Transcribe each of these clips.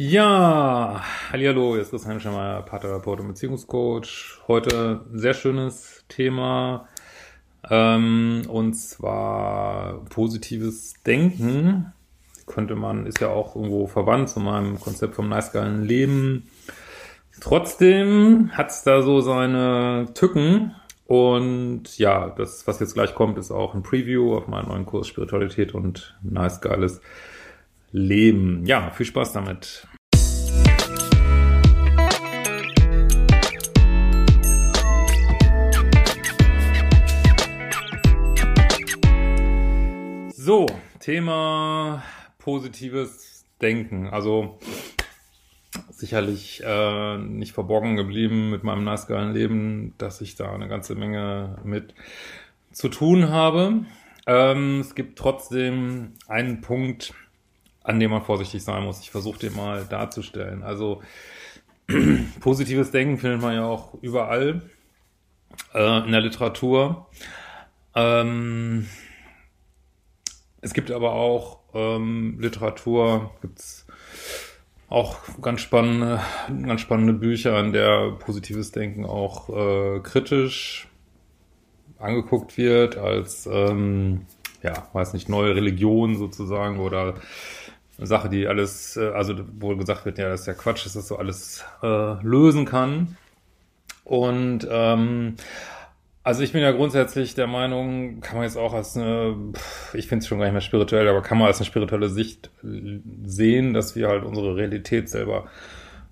Ja, hallo, hier ist Christian Schemmer, Paartherapeut und Beziehungscoach. Heute ein sehr schönes Thema, ähm, und zwar positives Denken. Könnte man, ist ja auch irgendwo verwandt zu meinem Konzept vom nice geilen Leben. Trotzdem hat's da so seine Tücken. Und ja, das, was jetzt gleich kommt, ist auch ein Preview auf meinen neuen Kurs Spiritualität und nice geiles. Ja, viel Spaß damit. So, Thema positives Denken. Also sicherlich äh, nicht verborgen geblieben mit meinem nice geilen Leben, dass ich da eine ganze Menge mit zu tun habe. Ähm, es gibt trotzdem einen Punkt, an dem man vorsichtig sein muss. Ich versuche den mal darzustellen. Also positives Denken findet man ja auch überall äh, in der Literatur. Ähm, es gibt aber auch ähm, Literatur, gibt's auch ganz spannende, ganz spannende Bücher, in der positives Denken auch äh, kritisch angeguckt wird als ähm, ja, weiß nicht, neue Religion sozusagen oder Sache, die alles, äh, also wo gesagt wird, ja, das ist ja Quatsch, dass das so alles äh, lösen kann. Und ähm, also ich bin ja grundsätzlich der Meinung, kann man jetzt auch als eine, ich finde es schon gar nicht mehr spirituell, aber kann man als eine spirituelle Sicht sehen, dass wir halt unsere Realität selber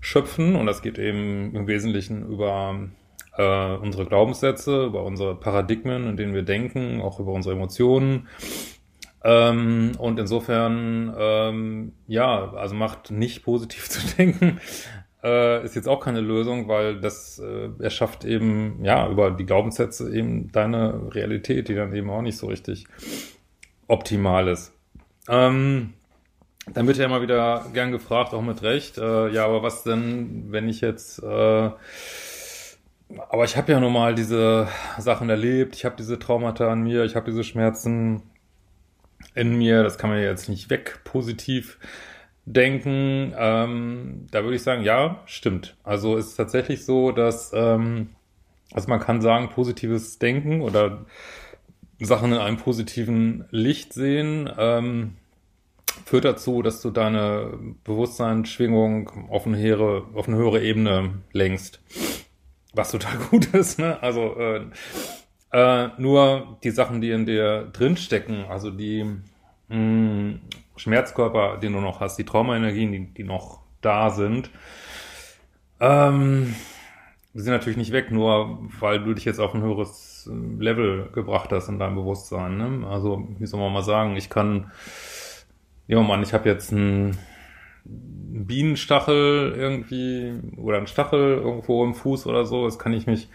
schöpfen und das geht eben im Wesentlichen über äh, unsere Glaubenssätze, über unsere Paradigmen, in denen wir denken, auch über unsere Emotionen. Ähm, und insofern, ähm, ja, also macht nicht positiv zu denken, äh, ist jetzt auch keine Lösung, weil das äh, erschafft eben, ja, über die Glaubenssätze eben deine Realität, die dann eben auch nicht so richtig optimal ist. Ähm, dann wird ja immer wieder gern gefragt, auch mit Recht, äh, ja, aber was denn, wenn ich jetzt, äh, aber ich habe ja nun mal diese Sachen erlebt, ich habe diese Traumata an mir, ich habe diese Schmerzen in mir, das kann man ja jetzt nicht weg positiv denken, ähm, da würde ich sagen, ja, stimmt. Also ist tatsächlich so, dass ähm, also man kann sagen, positives Denken oder Sachen in einem positiven Licht sehen, ähm, führt dazu, dass du deine Bewusstseinsschwingung auf eine höhere, auf eine höhere Ebene lenkst. Was total gut ist, ne? Also äh, äh, nur die Sachen, die in dir drinstecken, also die mh, mm, Schmerzkörper, den du noch hast, die Traumaenergien, die, die noch da sind, ähm, die sind natürlich nicht weg, nur weil du dich jetzt auf ein höheres Level gebracht hast in deinem Bewusstsein. Ne? Also, wie soll man mal sagen, ich kann, ja Mann, ich habe jetzt einen Bienenstachel irgendwie oder einen Stachel irgendwo im Fuß oder so, das kann ich mich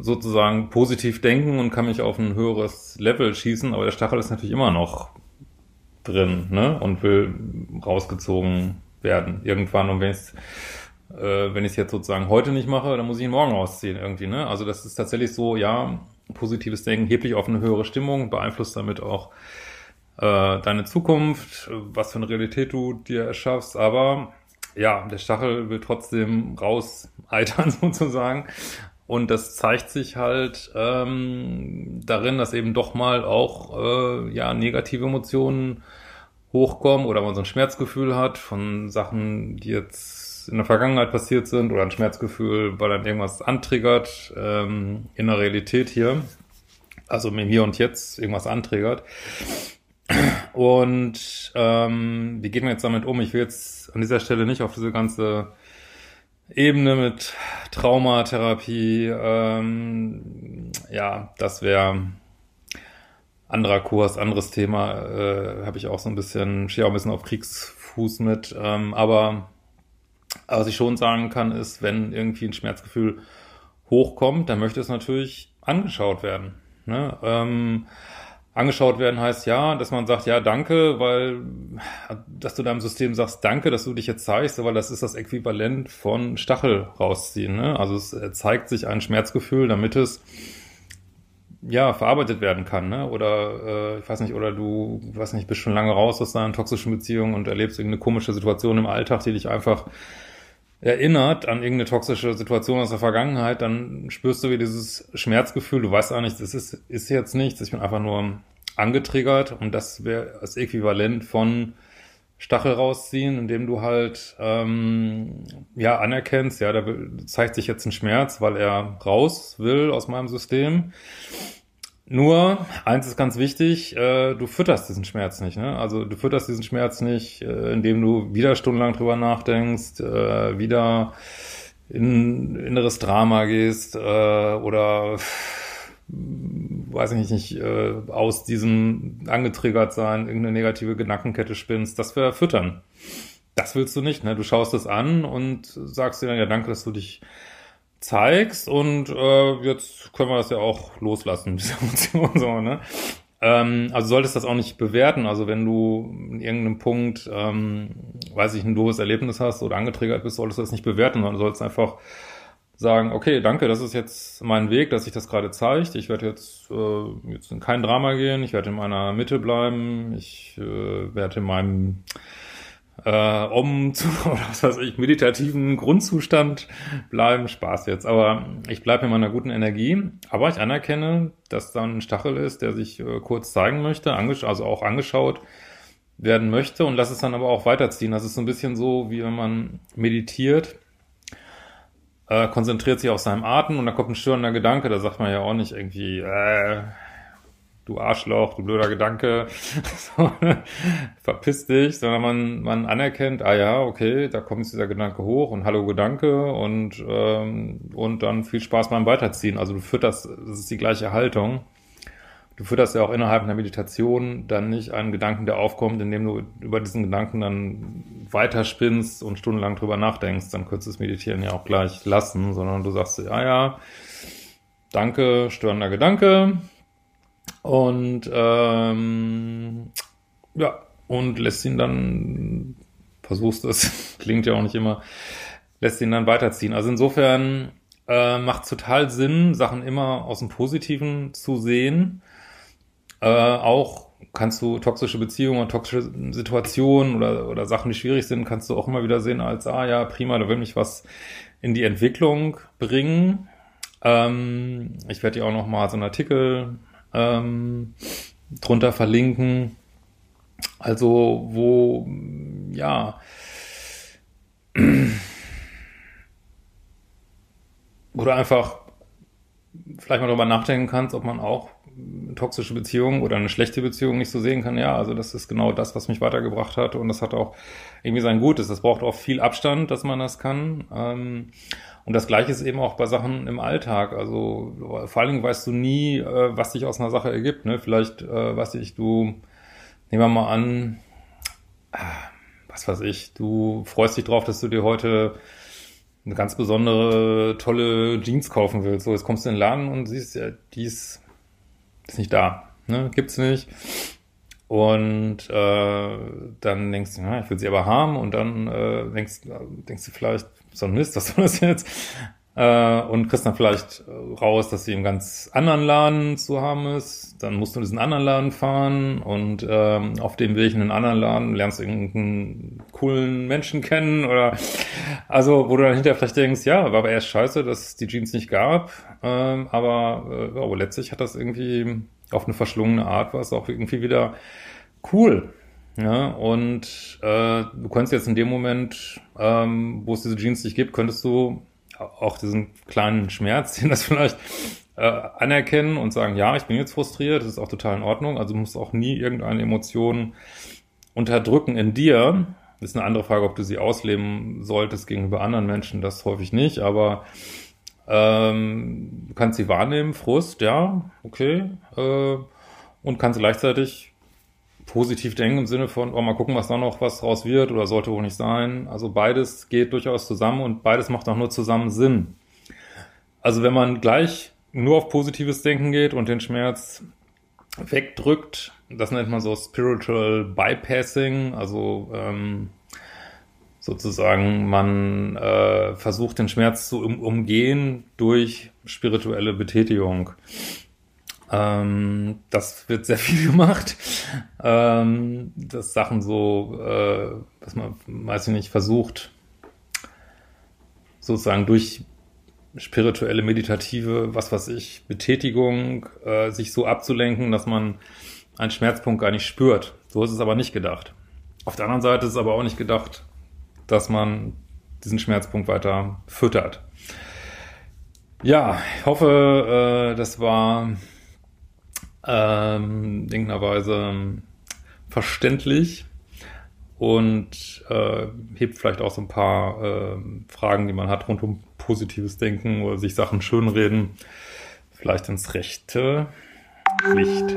sozusagen positiv denken und kann mich auf ein höheres Level schießen, aber der Stachel ist natürlich immer noch drin, ne? Und will rausgezogen werden irgendwann. Und wenn ich äh, wenn ich es jetzt sozusagen heute nicht mache, dann muss ich ihn morgen rausziehen irgendwie, ne? Also das ist tatsächlich so, ja, positives Denken hebt dich auf eine höhere Stimmung, beeinflusst damit auch äh, deine Zukunft, was für eine Realität du dir erschaffst, aber ja, der Stachel will trotzdem raus eitern sozusagen. Und das zeigt sich halt ähm, darin, dass eben doch mal auch äh, ja negative Emotionen hochkommen oder man so ein Schmerzgefühl hat von Sachen, die jetzt in der Vergangenheit passiert sind oder ein Schmerzgefühl, weil dann irgendwas antriggert ähm, in der Realität hier, also im Hier und Jetzt irgendwas antriggert. Und ähm, wie geht man jetzt damit um? Ich will jetzt an dieser Stelle nicht auf diese ganze Ebene mit Traumatherapie, ähm, ja, das wäre anderer Kurs, anderes Thema, äh, habe ich auch so ein bisschen, stehe auch ein bisschen auf Kriegsfuß mit. Ähm, aber was ich schon sagen kann, ist, wenn irgendwie ein Schmerzgefühl hochkommt, dann möchte es natürlich angeschaut werden. Ne? Ähm, angeschaut werden heißt ja, dass man sagt, ja, danke, weil, dass du deinem System sagst, danke, dass du dich jetzt zeigst, weil das ist das Äquivalent von Stachel rausziehen. Ne? Also es zeigt sich ein Schmerzgefühl, damit es ja, verarbeitet werden kann, ne? Oder äh, ich weiß nicht, oder du, weiß nicht, bist schon lange raus aus deiner toxischen Beziehung und erlebst irgendeine komische Situation im Alltag, die dich einfach erinnert an irgendeine toxische Situation aus der Vergangenheit, dann spürst du wie dieses Schmerzgefühl, du weißt auch nicht, das ist, ist jetzt nichts, ich bin einfach nur angetriggert. Und das wäre das Äquivalent von Stachel rausziehen, indem du halt ähm, ja anerkennst, ja, da zeigt sich jetzt ein Schmerz, weil er raus will aus meinem System. Nur, eins ist ganz wichtig, äh, du fütterst diesen Schmerz nicht. Ne? Also du fütterst diesen Schmerz nicht, äh, indem du wieder stundenlang drüber nachdenkst, äh, wieder in inneres Drama gehst äh, oder weiß ich nicht, äh, aus diesem angetriggert sein, irgendeine negative Gedankenkette spinnst, das wäre füttern. Das willst du nicht, ne? Du schaust es an und sagst dir dann, ja, danke, dass du dich zeigst und äh, jetzt können wir das ja auch loslassen, diese Emotion so, ne? Ähm, also solltest das auch nicht bewerten. Also wenn du in irgendeinem Punkt, ähm, weiß ich, ein doofes Erlebnis hast oder angetriggert bist, solltest du das nicht bewerten, sondern solltest einfach sagen, okay, danke, das ist jetzt mein Weg, dass sich das gerade zeigt. Ich werde jetzt, äh, jetzt in kein Drama gehen, ich werde in meiner Mitte bleiben, ich äh, werde in meinem äh, um zu, was weiß ich, meditativen Grundzustand bleiben. Spaß jetzt. Aber ich bleibe in meiner guten Energie. Aber ich anerkenne, dass da ein Stachel ist, der sich äh, kurz zeigen möchte, also auch angeschaut werden möchte und lass es dann aber auch weiterziehen. Das ist so ein bisschen so, wie wenn man meditiert, äh, konzentriert sich auf seinem Atem und da kommt ein störender Gedanke, da sagt man ja auch nicht irgendwie, äh, du Arschloch, du blöder Gedanke, verpiss dich, sondern man, man anerkennt, ah ja, okay, da kommt dieser Gedanke hoch und hallo Gedanke und, ähm, und dann viel Spaß beim Weiterziehen. Also du fütterst, das ist die gleiche Haltung. Du fütterst ja auch innerhalb einer Meditation dann nicht einen Gedanken, der aufkommt, indem du über diesen Gedanken dann weiterspinnst und stundenlang drüber nachdenkst. Dann könntest du das Meditieren ja auch gleich lassen, sondern du sagst, ah ja, danke, störender Gedanke, und ähm, ja, und lässt ihn dann, versuchst es, klingt ja auch nicht immer, lässt ihn dann weiterziehen. Also insofern äh, macht total Sinn, Sachen immer aus dem Positiven zu sehen. Äh, auch kannst du toxische Beziehungen, toxische Situationen oder, oder Sachen, die schwierig sind, kannst du auch immer wieder sehen als, ah ja, prima, da will mich was in die Entwicklung bringen. Ähm, ich werde dir auch noch mal so einen Artikel ähm, drunter verlinken. Also, wo, ja, du einfach vielleicht mal darüber nachdenken kannst, ob man auch toxische Beziehungen oder eine schlechte Beziehung nicht so sehen kann. Ja, also das ist genau das, was mich weitergebracht hat und das hat auch irgendwie sein Gutes. Das braucht auch viel Abstand, dass man das kann. Ähm, und das Gleiche ist eben auch bei Sachen im Alltag. Also vor allen Dingen weißt du nie, äh, was sich aus einer Sache ergibt. Ne? Vielleicht, äh, weiß ich, du, nehmen wir mal an, äh, was weiß ich, du freust dich drauf, dass du dir heute eine ganz besondere, tolle Jeans kaufen willst. So, jetzt kommst du in den Laden und siehst, ja, die ist, ist nicht da. Ne? Gibt's nicht. Und äh, dann denkst du, ja, ich will sie aber haben und dann äh, denkst, denkst du vielleicht, so ein Mist, was soll das jetzt? Äh, und kriegst dann vielleicht raus, dass sie im ganz anderen Laden zu haben ist. Dann musst du in diesen anderen Laden fahren und ähm, auf dem Weg in den anderen Laden lernst du irgendeinen coolen Menschen kennen oder also, wo du dann hinterher vielleicht denkst, ja, war aber erst scheiße, dass es die Jeans nicht gab. Ähm, aber, äh, aber letztlich hat das irgendwie auf eine verschlungene Art war es auch irgendwie wieder cool. Ja, und äh, du könntest jetzt in dem Moment, ähm, wo es diese Jeans nicht gibt, könntest du auch diesen kleinen Schmerz, den das vielleicht äh, anerkennen und sagen, ja, ich bin jetzt frustriert, das ist auch total in Ordnung. Also musst auch nie irgendeine Emotion unterdrücken in dir. Ist eine andere Frage, ob du sie ausleben solltest gegenüber anderen Menschen, das häufig nicht, aber ähm, du kannst sie wahrnehmen, Frust, ja, okay. Äh, und kannst gleichzeitig positiv denken im Sinne von, oh, mal gucken, was da noch was draus wird oder sollte wohl nicht sein. Also beides geht durchaus zusammen und beides macht auch nur zusammen Sinn. Also wenn man gleich nur auf positives Denken geht und den Schmerz wegdrückt, das nennt man so Spiritual Bypassing, also ähm, sozusagen man äh, versucht den Schmerz zu um, umgehen durch spirituelle Betätigung. Ähm, das wird sehr viel gemacht. Ähm, dass Sachen so, äh, was man, weiß ich nicht, versucht, sozusagen durch spirituelle, meditative, was weiß ich, Betätigung, äh, sich so abzulenken, dass man einen Schmerzpunkt gar nicht spürt. So ist es aber nicht gedacht. Auf der anderen Seite ist es aber auch nicht gedacht, dass man diesen Schmerzpunkt weiter füttert. Ja, ich hoffe, äh, das war ähm, irgendeiner verständlich und äh, hebt vielleicht auch so ein paar äh, Fragen, die man hat rund um positives Denken oder sich Sachen schönreden, vielleicht ins rechte Licht.